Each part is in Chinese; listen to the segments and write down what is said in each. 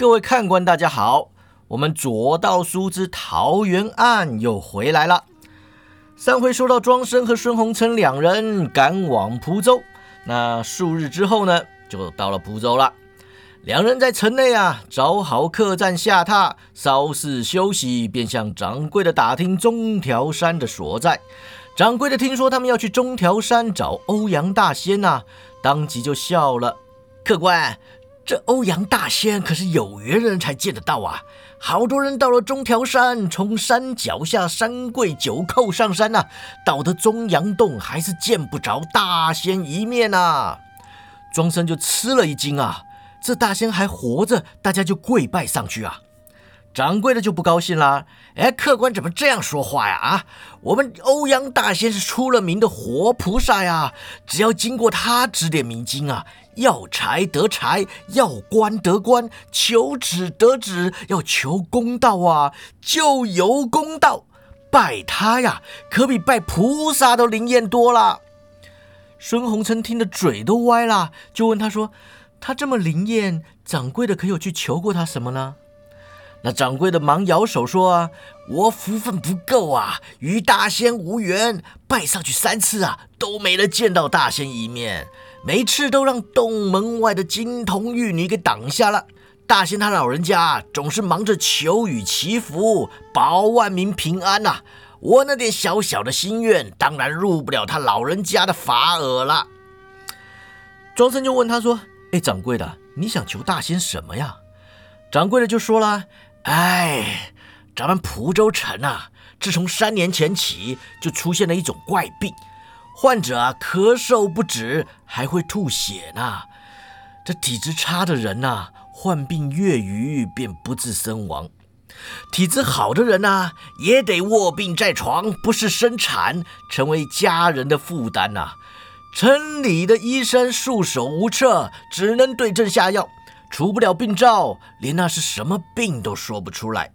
各位看官，大家好，我们左道书之桃园案又回来了。上回说到庄生和孙洪成两人赶往蒲州，那数日之后呢，就到了蒲州了。两人在城内啊找好客栈下榻，稍事休息，便向掌柜的打听中条山的所在。掌柜的听说他们要去中条山找欧阳大仙呐，当即就笑了。客官。这欧阳大仙可是有缘人才见得到啊！好多人到了中条山，从山脚下三跪九叩上山呐，到的中阳洞还是见不着大仙一面呐。庄生就吃了一惊啊！这大仙还活着，大家就跪拜上去啊！掌柜的就不高兴啦！哎，客官怎么这样说话呀？啊，我们欧阳大仙是出了名的活菩萨呀，只要经过他指点迷津啊。要财得财，要官得官，求子得子，要求公道啊，就有公道。拜他呀，可比拜菩萨都灵验多了。孙红尘听得嘴都歪了，就问他说：“他这么灵验，掌柜的可有去求过他什么呢？”那掌柜的忙摇手说：“啊，我福分不够啊，与大仙无缘，拜上去三次啊，都没了见到大仙一面。”每次都让洞门外的金童玉女给挡下了。大仙他老人家总是忙着求雨祈福，保万民平安呐。我那点小小的心愿，当然入不了他老人家的法耳了。庄生就问他说：“哎，掌柜的，你想求大仙什么呀？”掌柜的就说了：“哎，咱们蒲州城啊，自从三年前起，就出现了一种怪病。”患者啊，咳嗽不止，还会吐血呢。这体质差的人呐，患病月余便不治身亡；体质好的人呐，也得卧病在床，不是生产，成为家人的负担呐。城里的医生束手无策，只能对症下药，除不了病灶，连那是什么病都说不出来。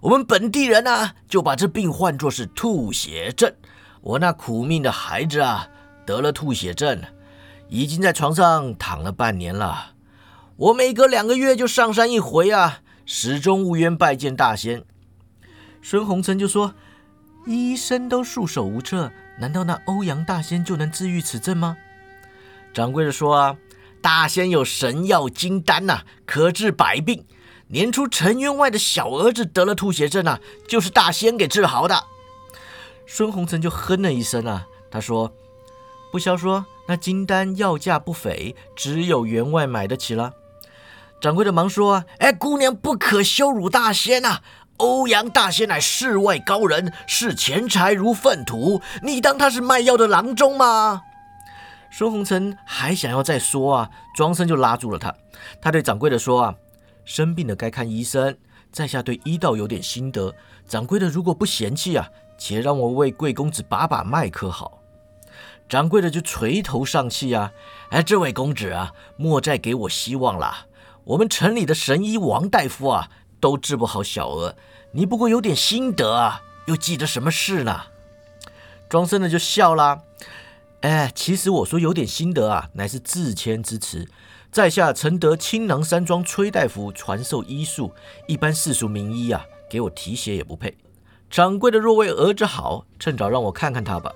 我们本地人呢，就把这病唤作是吐血症。我那苦命的孩子啊，得了吐血症，已经在床上躺了半年了。我每隔两个月就上山一回啊，始终无缘拜见大仙。孙红尘就说：“医生都束手无策，难道那欧阳大仙就能治愈此症吗？”掌柜的说：“啊，大仙有神药金丹呐，可治百病。年初陈员外的小儿子得了吐血症啊，就是大仙给治好的。”孙红尘就哼了一声啊，他说：“不消说，那金丹药价不菲，只有员外买得起了。”掌柜的忙说：“哎，姑娘不可羞辱大仙呐！欧阳大仙乃世外高人，视钱财如粪土，你当他是卖药的郎中吗？”孙红尘还想要再说啊，庄生就拉住了他。他对掌柜的说：“啊，生病了该看医生，在下对医道有点心得，掌柜的如果不嫌弃啊。”且让我为贵公子把把脉可好？掌柜的就垂头丧气啊！哎，这位公子啊，莫再给我希望了。我们城里的神医王大夫啊，都治不好小儿。你不过有点心得啊，又记得什么事呢？庄生呢就笑了。哎，其实我说有点心得啊，乃是自谦之词。在下承得青囊山庄崔大夫传授医术，一般世俗名医啊，给我提鞋也不配。掌柜的若为儿子好，趁早让我看看他吧。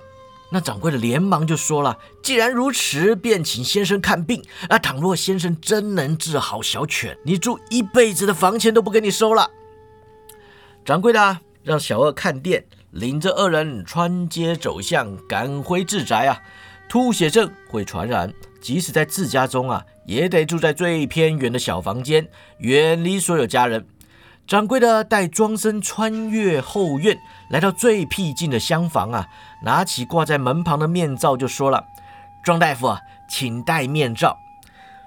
那掌柜的连忙就说了：“既然如此，便请先生看病。啊，倘若先生真能治好小犬，你住一辈子的房钱都不给你收了。”掌柜的让小二看店，领着二人穿街走巷，赶回自宅啊。吐血症会传染，即使在自家中啊，也得住在最偏远的小房间，远离所有家人。掌柜的带庄生穿越后院，来到最僻静的厢房啊，拿起挂在门旁的面罩就说了：“庄大夫啊，请戴面罩。”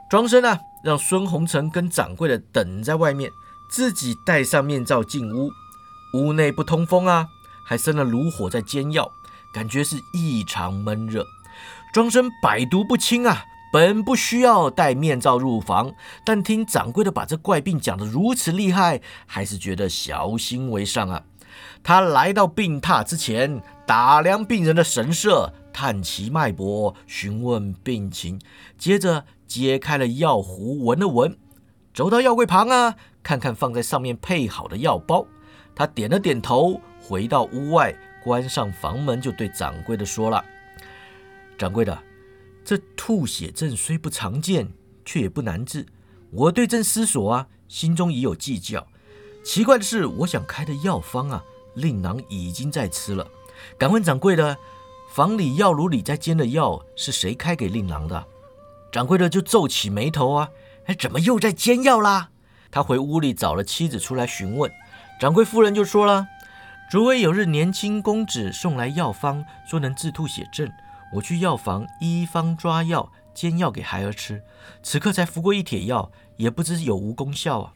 庄生呢，让孙红尘跟掌柜的等在外面，自己戴上面罩进屋。屋内不通风啊，还生了炉火在煎药，感觉是异常闷热。庄生百毒不侵啊。本不需要戴面罩入房，但听掌柜的把这怪病讲得如此厉害，还是觉得小心为上啊。他来到病榻之前，打量病人的神色，探其脉搏，询问病情，接着揭开了药壶，闻了闻，走到药柜旁啊，看看放在上面配好的药包。他点了点头，回到屋外，关上房门，就对掌柜的说了：“掌柜的，这吐血症虽不常见，却也不难治。我对症思索啊，心中已有计较。奇怪的是，我想开的药方啊，令郎已经在吃了。敢问掌柜的，房里药炉里在煎的药是谁开给令郎的？”掌柜的就皱起眉头啊，哎，怎么又在煎药啦？他回屋里找了妻子出来询问。掌柜夫人就说了：“昨晚有日年轻公子送来药方，说能治吐血症。我去药房一方抓药煎药给孩儿吃，此刻才服过一帖药，也不知有无功效啊。”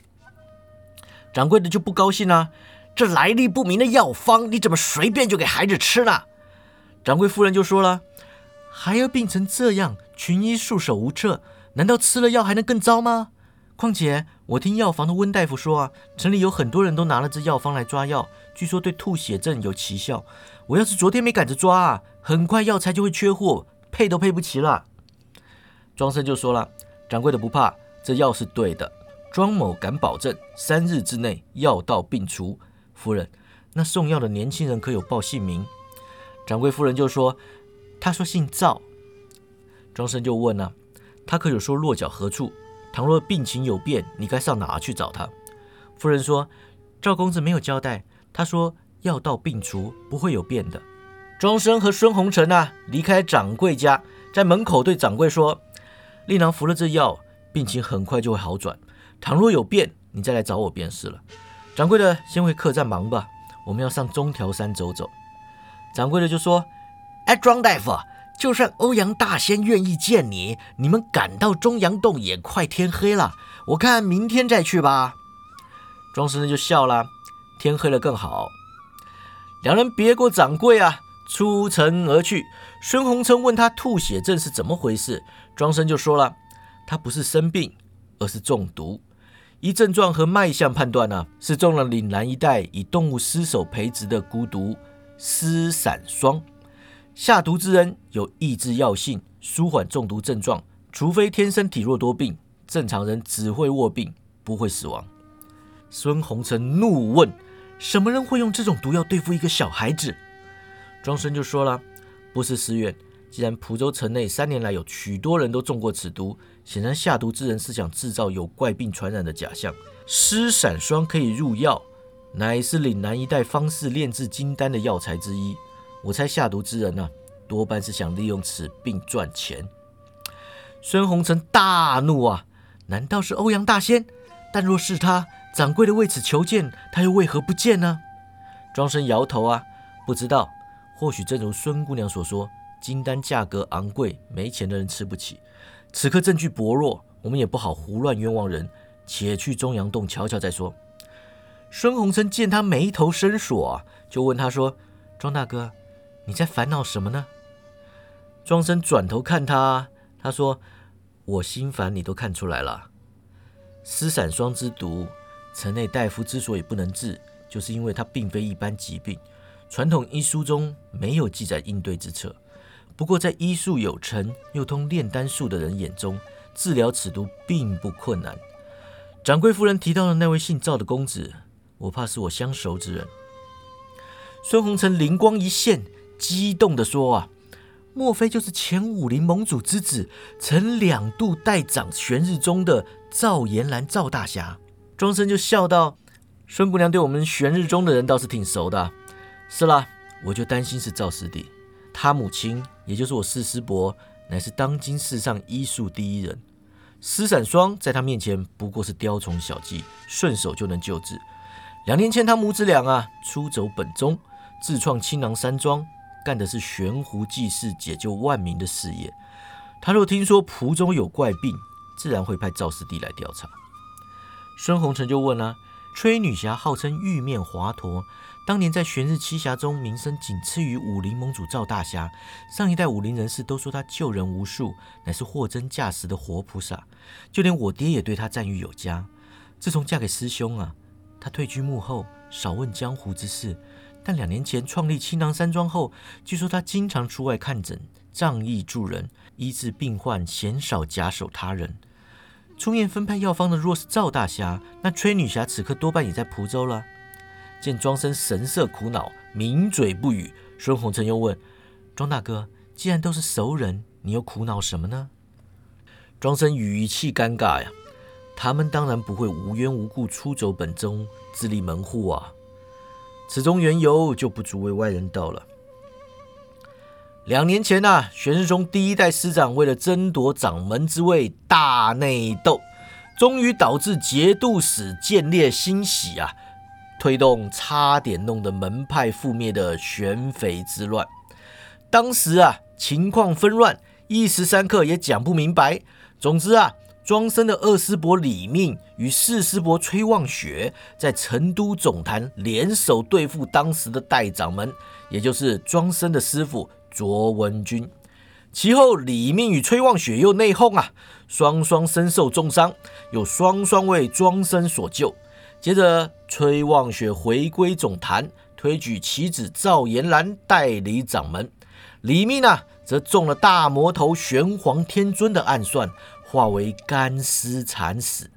掌柜的就不高兴了：“这来历不明的药方，你怎么随便就给孩子吃了？”掌柜夫人就说了：“孩儿病成这样，群医束手无策，难道吃了药还能更糟吗？”况且我听药房的温大夫说啊，城里有很多人都拿了这药方来抓药，据说对吐血症有奇效。我要是昨天没赶着抓啊，很快药材就会缺货，配都配不齐了。庄生就说了：“掌柜的不怕，这药是对的。庄某敢保证，三日之内药到病除。夫人，那送药的年轻人可有报姓名？”掌柜夫人就说：“他说姓赵。”庄生就问了：“他可有说落脚何处？”倘若病情有变，你该上哪去找他？夫人说：“赵公子没有交代，他说药到病除，不会有变的。”庄生和孙红尘啊，离开掌柜家，在门口对掌柜说：“令郎服了这药，病情很快就会好转。倘若有变，你再来找我便是了。”掌柜的先回客栈忙吧，我们要上中条山走走。掌柜的就说：“哎，庄大夫。”就算欧阳大仙愿意见你，你们赶到中阳洞也快天黑了。我看明天再去吧。庄生就笑了，天黑了更好。两人别过掌柜啊，出城而去。孙红尘问他吐血症是怎么回事，庄生就说了，他不是生病，而是中毒。依症状和脉象判断呢，是中了岭南一带以动物尸首培植的孤毒尸散霜。下毒之人有抑制药性、舒缓中毒症状，除非天生体弱多病，正常人只会卧病，不会死亡。孙红尘怒问：“什么人会用这种毒药对付一个小孩子？”庄生就说了：“不是思远，既然蒲州城内三年来有许多人都中过此毒，显然下毒之人是想制造有怪病传染的假象。湿散霜可以入药，乃是岭南一带方士炼制金丹的药材之一。”我猜下毒之人呢，多半是想利用此病赚钱。孙红尘大怒啊！难道是欧阳大仙？但若是他，掌柜的为此求见，他又为何不见呢？庄生摇头啊，不知道。或许正如孙姑娘所说，金丹价格昂贵，没钱的人吃不起。此刻证据薄弱，我们也不好胡乱冤枉人，且去中阳洞瞧瞧再说。孙红尘见他眉头深锁，就问他说：“庄大哥。”你在烦恼什么呢？庄生转头看他，他说：“我心烦，你都看出来了。失散霜之毒，城内大夫之所以不能治，就是因为它并非一般疾病。传统医书中没有记载应对之策。不过在医术有成又通炼丹术的人眼中，治疗此毒并不困难。掌柜夫人提到的那位姓赵的公子，我怕是我相熟之人。”孙红尘灵光一现。激动地说：“啊，莫非就是前武林盟主之子，曾两度代掌玄日宗的赵延兰赵大侠？”庄生就笑道：“孙姑娘对我们玄日宗的人倒是挺熟的。是啦，我就担心是赵师弟，他母亲也就是我四师伯，乃是当今世上医术第一人。施散霜在他面前不过是雕虫小技，顺手就能救治。两年前他母子俩啊，出走本宗，自创青囊山庄。”干的是悬壶济世、解救万民的事业。他若听说蒲州有怪病，自然会派赵师弟来调查。孙红尘就问了：“崔女侠号称玉面华佗，当年在玄日七侠中名声仅次于武林盟主赵大侠。上一代武林人士都说他救人无数，乃是货真价实的活菩萨。就连我爹也对他赞誉有加。自从嫁给师兄啊，他退居幕后，少问江湖之事。”但两年前创立青囊山庄后，据说他经常出外看诊，仗义助人，医治病患，鲜少假手他人。出面分派药方的若是赵大侠，那崔女侠此刻多半也在蒲州了。见庄生神色苦恼，抿嘴不语，孙红尘又问：“庄大哥，既然都是熟人，你又苦恼什么呢？”庄生语气尴尬呀，他们当然不会无缘无故出走本宗，自立门户啊。此中缘由就不足为外人道了。两年前呐，玄世宗第一代师长为了争夺掌门之位，大内斗，终于导致节度使建烈欣喜啊，推动差点弄得门派覆灭的玄匪之乱。当时啊，情况纷乱，一时三刻也讲不明白。总之啊，庄生的二师伯李命与四师伯崔望雪在成都总坛联手对付当时的代掌门，也就是庄生的师傅。卓文君，其后李命与崔望雪又内讧啊，双双身受重伤，又双双为庄生所救。接着崔望雪回归总坛，推举其子赵延兰代理掌门。李密呢，则中了大魔头玄黄天尊的暗算，化为干尸惨死。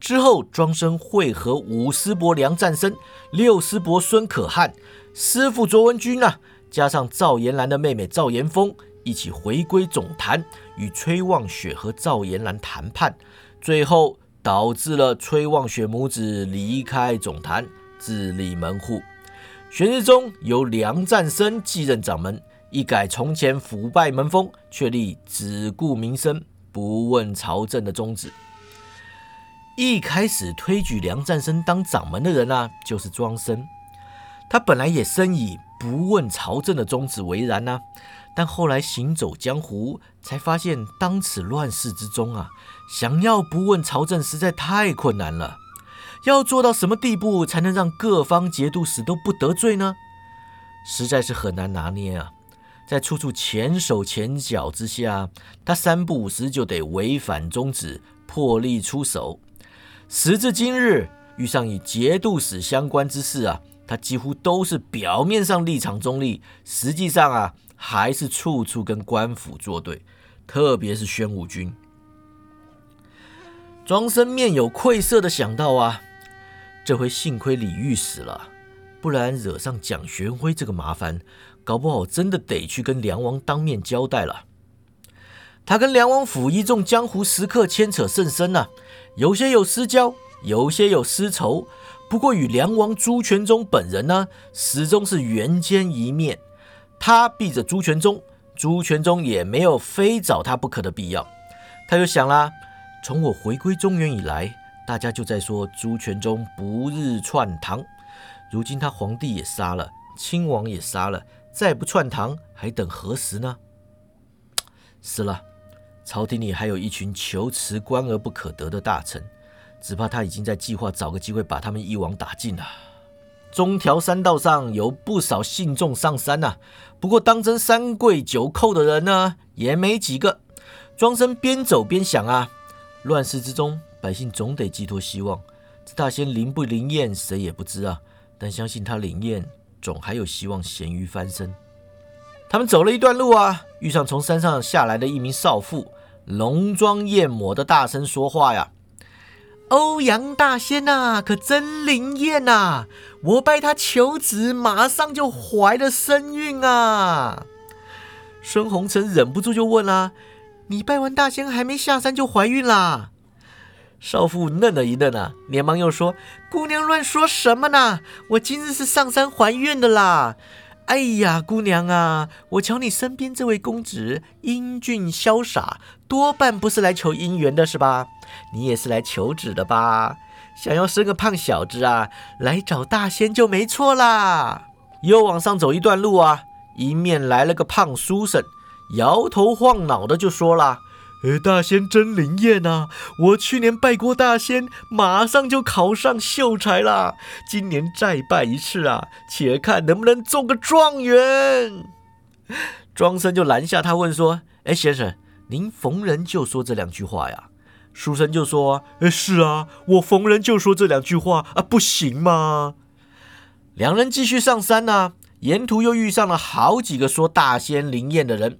之后庄生会合五师伯梁赞生、六师伯孙可汗、师傅卓文君呢。加上赵延兰的妹妹赵延峰一起回归总坛，与崔望雪和赵延兰谈判，最后导致了崔望雪母子离开总坛，自立门户。玄日宗由梁战生继任掌门，一改从前腐败门风，确立只顾民生不问朝政的宗旨。一开始推举梁战生当掌门的人呢，就是庄生。他本来也深以不问朝政的宗旨为然呢，但后来行走江湖，才发现当此乱世之中啊，想要不问朝政实在太困难了。要做到什么地步才能让各方节度使都不得罪呢？实在是很难拿捏啊。在处处前手前脚之下，他三不五时就得违反宗旨，破例出手。时至今日，遇上与节度使相关之事啊。他几乎都是表面上立场中立，实际上啊，还是处处跟官府作对。特别是宣武军，庄生面有愧色的想到啊，这回幸亏李煜死了，不然惹上蒋玄辉这个麻烦，搞不好真的得去跟梁王当面交代了。他跟梁王府一众江湖食客牵扯甚深呐，有些有私交，有些有私仇。不过，与梁王朱全忠本人呢，始终是缘见一面。他避着朱全忠，朱全忠也没有非找他不可的必要。他又想啦，从我回归中原以来，大家就在说朱全忠不日篡唐。如今他皇帝也杀了，亲王也杀了，再不篡唐，还等何时呢？是了，朝廷里还有一群求辞官而不可得的大臣。只怕他已经在计划找个机会把他们一网打尽了。中条山道上有不少信众上山呐，不过当真三跪九叩的人呢，也没几个。庄生边走边想啊，乱世之中，百姓总得寄托希望。这大仙灵不灵验，谁也不知啊。但相信他灵验，总还有希望咸鱼翻身。他们走了一段路啊，遇上从山上下来的一名少妇，浓妆艳抹的大声说话呀。欧阳大仙呐，可真灵验呐！我拜他求子，马上就怀了身孕啊！孙红尘忍不住就问啦：“你拜完大仙还没下山就怀孕啦？”少妇愣了一愣啊，连忙又说：“姑娘乱说什么呢？我今日是上山怀孕的啦！”哎呀，姑娘啊，我瞧你身边这位公子英俊潇洒，多半不是来求姻缘的，是吧？你也是来求子的吧？想要生个胖小子啊，来找大仙就没错啦。又往上走一段路啊，迎面来了个胖书生，摇头晃脑的就说了。呃，大仙真灵验呐！我去年拜过大仙，马上就考上秀才了。今年再拜一次啊，且看能不能中个状元。庄生就拦下他问说：“哎，先生，您逢人就说这两句话呀？”书生就说：“哎，是啊，我逢人就说这两句话啊，不行吗？”两人继续上山呢，沿途又遇上了好几个说大仙灵验的人。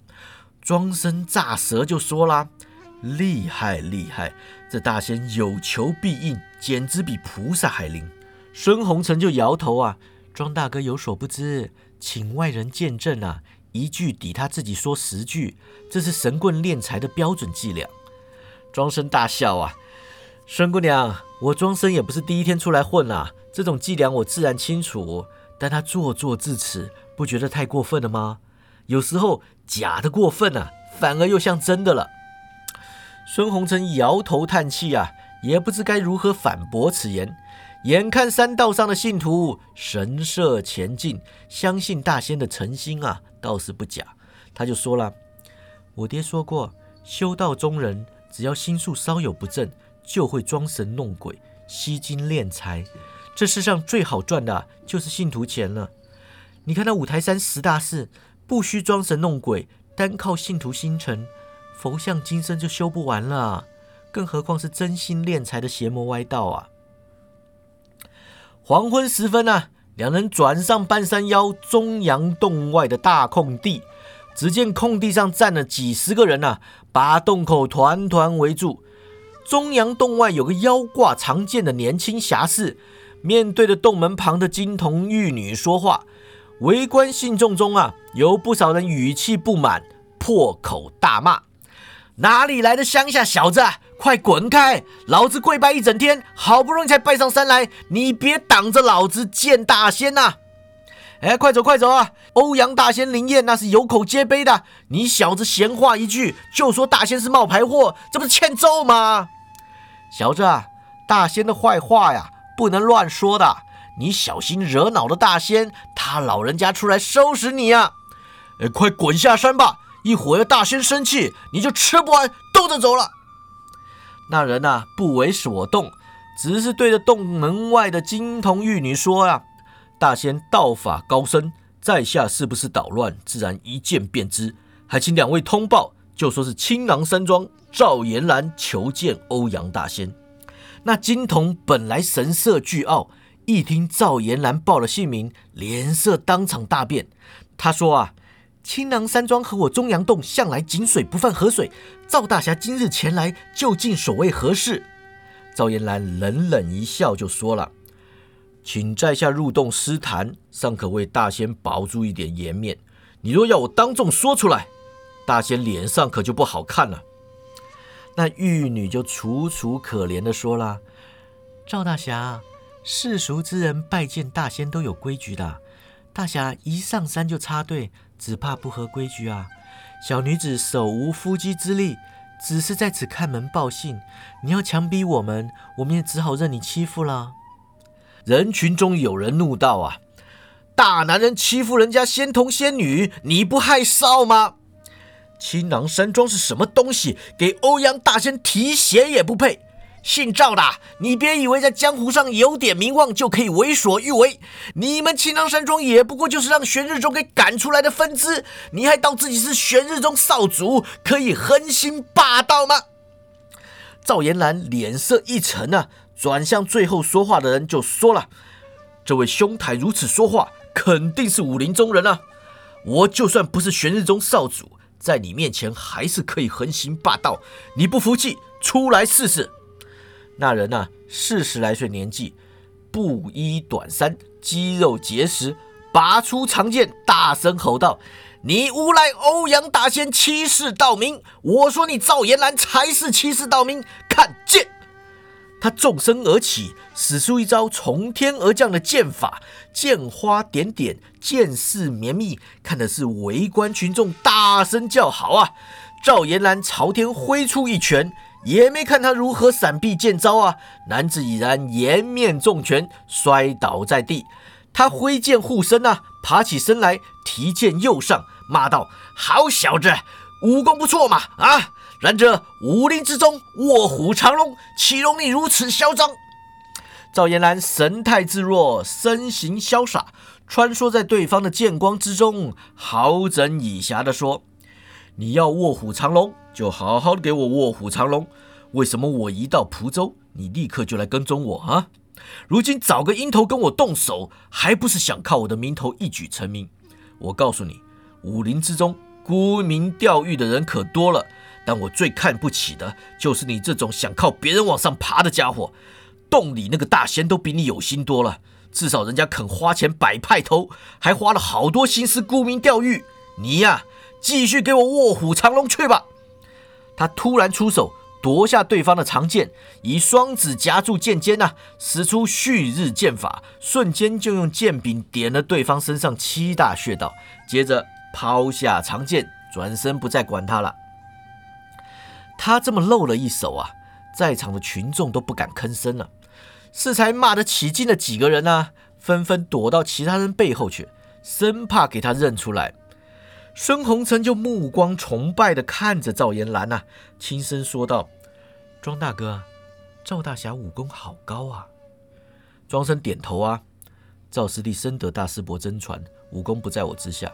庄生炸舌就说啦：“厉害厉害，这大仙有求必应，简直比菩萨还灵。孙红尘就摇头啊，庄大哥有所不知，请外人见证啊，一句抵他自己说十句，这是神棍敛财的标准伎俩。庄生大笑啊，孙姑娘，我庄生也不是第一天出来混啊，这种伎俩我自然清楚，但他做作至此，不觉得太过分了吗？有时候假的过分啊，反而又像真的了。孙红尘摇头叹气啊，也不知该如何反驳此言。眼看山道上的信徒神色前进，相信大仙的诚心啊，倒是不假。他就说了：“我爹说过，修道中人只要心术稍有不正，就会装神弄鬼、吸金敛财。这世上最好赚的就是信徒钱了。你看那五台山十大寺。”不需装神弄鬼，单靠信徒心诚，佛像今生就修不完了，更何况是真心敛财的邪魔歪道啊！黄昏时分啊，两人转上半山腰中阳洞外的大空地，只见空地上站了几十个人呐，把洞口团团围住。中阳洞外有个腰挂长剑的年轻侠士，面对着洞门旁的金童玉女说话。围观信众中啊，有不少人语气不满，破口大骂：“哪里来的乡下小子，快滚开！老子跪拜一整天，好不容易才拜上山来，你别挡着老子见大仙呐！”哎，快走快走啊！欧阳大仙灵验那是有口皆碑的，你小子闲话一句就说大仙是冒牌货，这不是欠揍吗？小子，啊大仙的坏话呀，不能乱说的。你小心惹恼了大仙，他老人家出来收拾你呀！哎，快滚下山吧！一会儿大仙生气，你就吃不完兜着走了。那人呐，不为所动，只是对着洞门外的金童玉女说呀：“大仙道法高深，在下是不是捣乱，自然一见便知。还请两位通报，就说是青囊山庄赵延兰求见欧阳大仙。”那金童本来神色倨傲。一听赵延兰报了姓名，脸色当场大变。他说：“啊，青囊山庄和我中阳洞向来井水不犯河水，赵大侠今日前来，究竟所谓何事？”赵延兰冷冷一笑，就说了：“请在下入洞私谈，尚可为大仙保住一点颜面。你若要我当众说出来，大仙脸上可就不好看了。”那玉女就楚楚可怜的说了：“赵大侠。”世俗之人拜见大仙都有规矩的，大侠一上山就插队，只怕不合规矩啊！小女子手无缚鸡之力，只是在此看门报信。你要强逼我们，我们也只好任你欺负了。人群中有人怒道：“啊，大男人欺负人家仙童仙女，你不害臊吗？青囊山庄是什么东西？给欧阳大仙提鞋也不配！”姓赵的，你别以为在江湖上有点名望就可以为所欲为。你们青囊山庄也不过就是让玄日宗给赶出来的分支，你还当自己是玄日宗少主，可以横行霸道吗？赵延兰脸色一沉啊，转向最后说话的人就说了：“这位兄台如此说话，肯定是武林中人啊！我就算不是玄日宗少主，在你面前还是可以横行霸道。你不服气，出来试试。”那人呐，四十来岁年纪，布衣短衫，肌肉结实，拔出长剑，大声吼道：“你诬赖欧阳大仙欺世盗名！我说你赵延兰才是欺世盗名！看剑！”他纵身而起，使出一招从天而降的剑法，剑花点点，剑势绵密，看的是围观群众大声叫好啊！赵延兰朝天挥出一拳。也没看他如何闪避剑招啊！男子已然颜面重拳，摔倒在地。他挥剑护身啊，爬起身来，提剑右上，骂道：“好小子，武功不错嘛！啊，然这武林之中卧虎藏龙，岂容你如此嚣张？”赵延兰神态自若，身形潇洒，穿梭在对方的剑光之中，好整以暇地说：“你要卧虎藏龙？”就好好的给我卧虎藏龙。为什么我一到蒲州，你立刻就来跟踪我啊？如今找个鹰头跟我动手，还不是想靠我的名头一举成名？我告诉你，武林之中沽名钓誉的人可多了，但我最看不起的就是你这种想靠别人往上爬的家伙。洞里那个大仙都比你有心多了，至少人家肯花钱摆派头，还花了好多心思沽名钓誉。你呀，继续给我卧虎藏龙去吧！他突然出手夺下对方的长剑，以双指夹住剑尖呐，使出旭日剑法，瞬间就用剑柄点了对方身上七大穴道，接着抛下长剑，转身不再管他了。他这么露了一手啊，在场的群众都不敢吭声了。适才骂得起劲的几个人呢，纷纷躲到其他人背后去，生怕给他认出来。孙红尘就目光崇拜地看着赵延兰呐，轻声说道：“庄大哥，赵大侠武功好高啊！”庄生点头啊。赵师弟深得大师伯真传，武功不在我之下。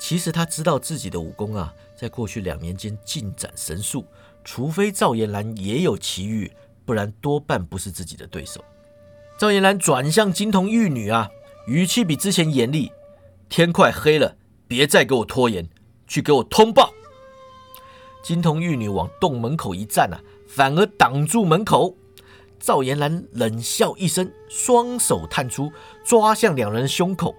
其实他知道自己的武功啊，在过去两年间进展神速，除非赵延兰也有奇遇。不然多半不是自己的对手。赵延兰转向金童玉女啊，语气比之前严厉：“天快黑了，别再给我拖延，去给我通报。”金童玉女往洞门口一站啊，反而挡住门口。赵延兰冷笑一声，双手探出，抓向两人胸口。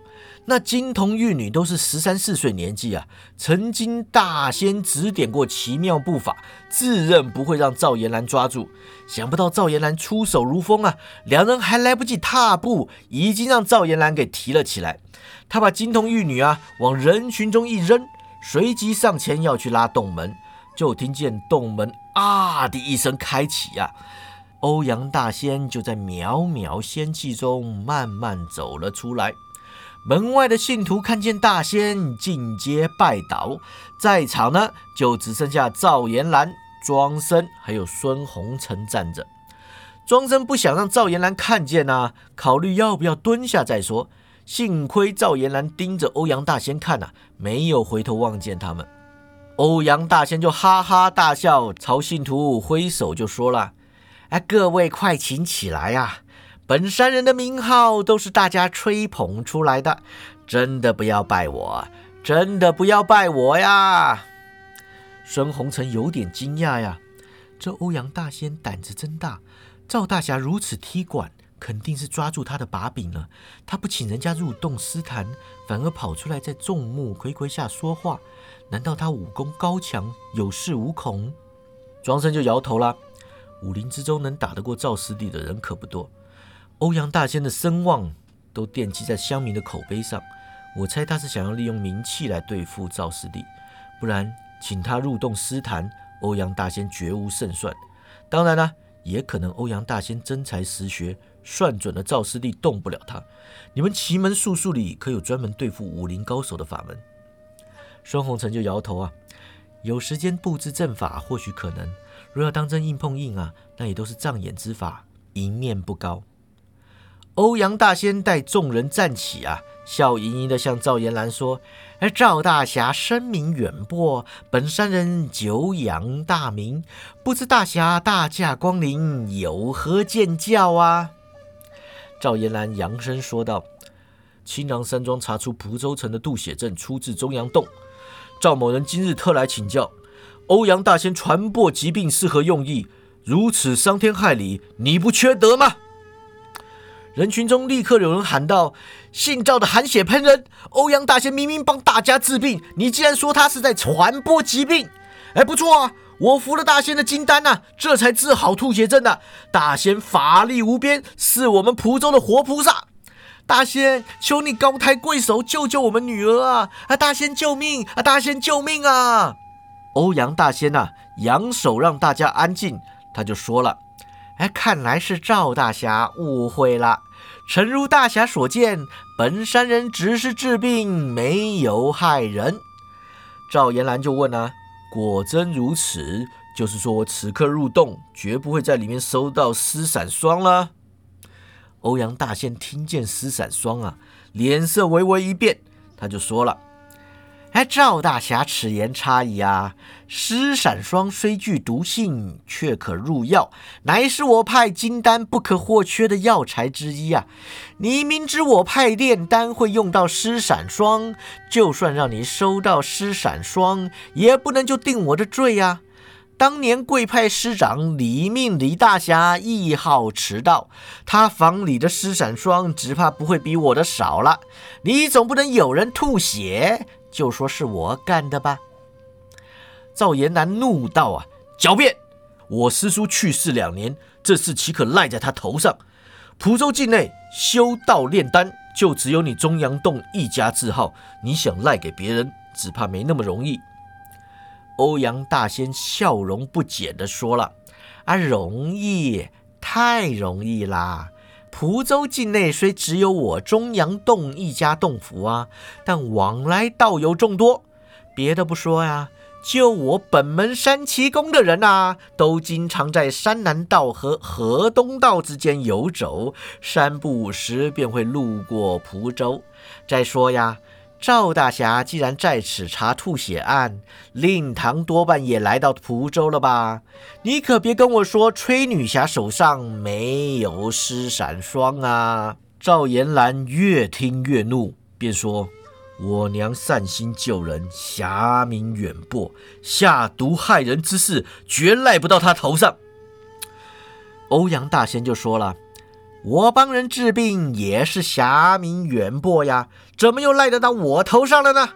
那金童玉女都是十三四岁年纪啊，曾经大仙指点过奇妙步法，自认不会让赵延兰抓住。想不到赵延兰出手如风啊，两人还来不及踏步，已经让赵延兰给提了起来。他把金童玉女啊往人群中一扔，随即上前要去拉洞门，就听见洞门啊的一声开启呀，欧阳大仙就在渺渺仙气中慢慢走了出来。门外的信徒看见大仙进阶拜倒，在场呢就只剩下赵延兰、庄生还有孙红尘站着。庄生不想让赵延兰看见呐，考虑要不要蹲下再说。幸亏赵延兰盯着欧阳大仙看呐，没有回头望见他们。欧阳大仙就哈哈大笑，朝信徒挥手就说了：“哎，各位快请起来呀！”本山人的名号都是大家吹捧出来的，真的不要拜我，真的不要拜我呀！孙红尘有点惊讶呀，这欧阳大仙胆子真大，赵大侠如此踢馆，肯定是抓住他的把柄了。他不请人家入洞私谈，反而跑出来在众目睽睽下说话，难道他武功高强，有恃无恐？庄生就摇头了，武林之中能打得过赵师弟的人可不多。欧阳大仙的声望都奠基在乡民的口碑上，我猜他是想要利用名气来对付赵师弟，不然请他入洞私谈，欧阳大仙绝无胜算。当然了，也可能欧阳大仙真才实学，算准了赵师弟动不了他。你们奇门术数里可有专门对付武林高手的法门？孙红尘就摇头啊，有时间布置阵法或许可能，若要当真硬碰硬啊，那也都是障眼之法，赢面不高。欧阳大仙带众人站起啊，笑盈盈的向赵延兰说：“而赵大侠声名远播，本山人久仰大名，不知大侠大驾光临，有何见教啊？”赵延兰扬声说道：“青囊山庄查出蒲州城的渡血阵出自中阳洞，赵某人今日特来请教，欧阳大仙传播疾病是何用意？如此伤天害理，你不缺德吗？”人群中立刻有人喊道：“姓赵的含血喷人！欧阳大仙明明帮大家治病，你竟然说他是在传播疾病！哎，不错啊，我服了大仙的金丹呐，这才治好吐血症的。大仙法力无边，是我们蒲州的活菩萨。大仙，求你高抬贵手，救救我们女儿啊！啊，大仙救命！啊，大仙救命啊！”欧阳大仙呐，扬手让大家安静，他就说了。哎，看来是赵大侠误会了。诚如大侠所见，本山人只是治病，没有害人。赵延兰就问啊：“果真如此？就是说我此刻入洞，绝不会在里面收到丝闪霜了？”欧阳大仙听见丝闪霜啊，脸色微微一变，他就说了：“哎，赵大侠此言差矣啊！湿闪霜虽具毒性，却可入药，乃是我派金丹不可或缺的药材之一啊！你明知我派炼丹会用到湿闪霜，就算让你收到湿闪霜，也不能就定我的罪呀！当年贵派师长李命李大侠一号迟到，他房里的湿闪霜只怕不会比我的少了。你总不能有人吐血？就说是我干的吧！赵延南怒道：“啊，狡辩！我师叔去世两年，这事岂可赖在他头上？蒲州境内修道炼丹，就只有你中阳洞一家字号。你想赖给别人，只怕没那么容易。”欧阳大仙笑容不减地说了：“啊，容易，太容易啦！”蒲州境内虽只有我中阳洞一家洞府啊，但往来道友众多。别的不说呀，就我本门山奇宫的人呐，都经常在山南道和河东道之间游走，三不五时便会路过蒲州。再说呀。赵大侠既然在此查吐血案，令堂多半也来到蒲州了吧？你可别跟我说崔女侠手上没有尸闪霜啊！赵延兰越听越怒，便说：“我娘善心救人，侠名远播，下毒害人之事绝赖不到她头上。”欧阳大仙就说了。我帮人治病也是侠名远播呀，怎么又赖得到我头上了呢？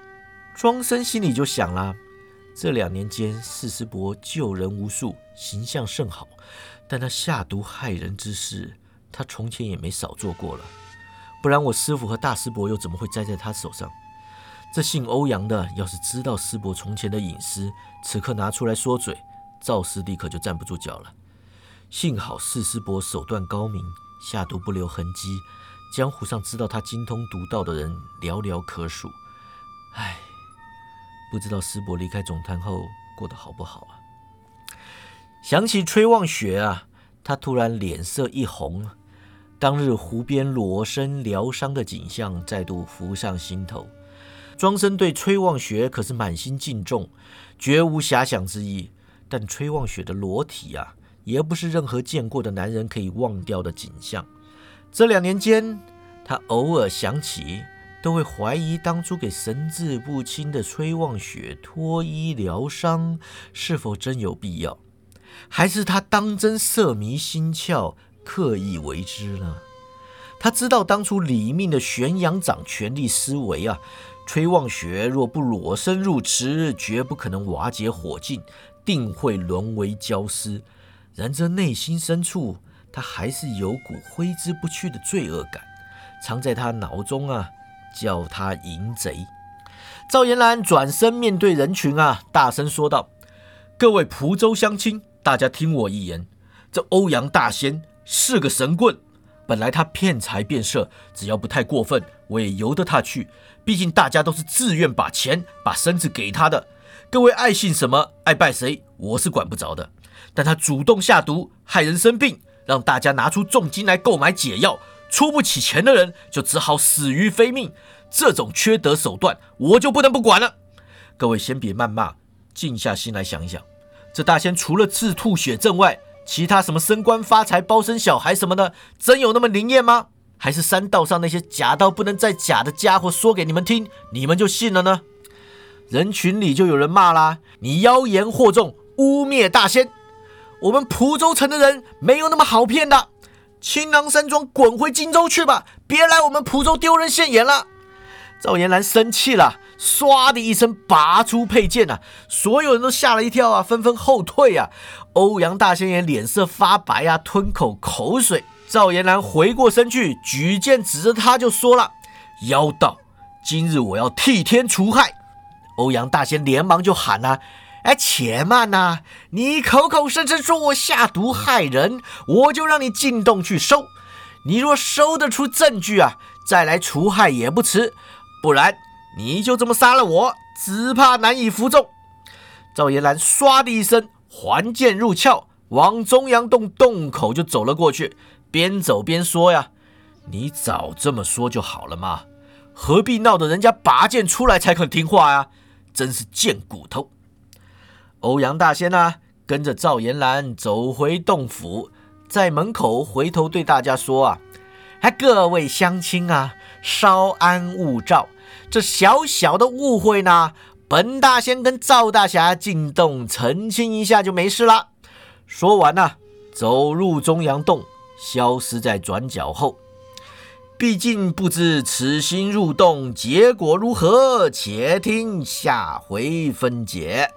庄生心里就想了：这两年间，四师伯救人无数，形象甚好，但他下毒害人之事，他从前也没少做过了。不然我师傅和大师伯又怎么会栽在他手上？这姓欧阳的，要是知道师伯从前的隐私，此刻拿出来说嘴，赵师弟可就站不住脚了。幸好四师伯手段高明。下毒不留痕迹，江湖上知道他精通毒道的人寥寥可数。唉，不知道师伯离开总坛后过得好不好啊？想起崔望雪啊，他突然脸色一红。当日湖边裸身疗伤的景象再度浮上心头。庄生对崔望雪可是满心敬重，绝无遐想之意。但崔望雪的裸体啊！也不是任何见过的男人可以忘掉的景象。这两年间，他偶尔想起，都会怀疑当初给神志不清的崔望雪脱衣疗伤是否真有必要，还是他当真色迷心窍，刻意为之呢？他知道当初李命的玄阳掌权力思维啊，崔望雪若不裸身入池，绝不可能瓦解火境，定会沦为焦尸。然这内心深处，他还是有股挥之不去的罪恶感，藏在他脑中啊，叫他淫贼。赵延兰转身面对人群啊，大声说道：“各位蒲州乡亲，大家听我一言，这欧阳大仙是个神棍。本来他骗财变色，只要不太过分，我也由得他去。毕竟大家都是自愿把钱、把身子给他的。各位爱信什么、爱拜谁，我是管不着的。”但他主动下毒害人生病，让大家拿出重金来购买解药，出不起钱的人就只好死于非命。这种缺德手段，我就不能不管了。各位先别谩骂，静下心来想一想，这大仙除了治吐血症外，其他什么升官发财、包生小孩什么的，真有那么灵验吗？还是山道上那些假到不能再假的家伙说给你们听，你们就信了呢？人群里就有人骂啦：“你妖言惑众，污蔑大仙！”我们蒲州城的人没有那么好骗的，青囊山庄滚回荆州去吧，别来我们蒲州丢人现眼了。赵延兰生气了，唰的一声拔出佩剑啊！所有人都吓了一跳啊，纷纷后退啊。欧阳大仙也脸色发白啊，吞口口水。赵延兰回过身去，举剑指着他就说了：“妖道，今日我要替天除害。”欧阳大仙连忙就喊啊。哎，且慢呐！你口口声声说我下毒害人，我就让你进洞去收。你若收得出证据啊，再来除害也不迟。不然，你就这么杀了我，只怕难以服众。赵延兰唰的一声还剑入鞘，往中央洞洞口就走了过去，边走边说呀：“你早这么说就好了嘛，何必闹得人家拔剑出来才肯听话呀？真是贱骨头。欧阳大仙呢，跟着赵延兰走回洞府，在门口回头对大家说啊：“哎，各位乡亲啊，稍安勿躁，这小小的误会呢，本大仙跟赵大侠进洞澄清一下就没事了。”说完呢，走入中阳洞，消失在转角后。毕竟不知此行入洞结果如何，且听下回分解。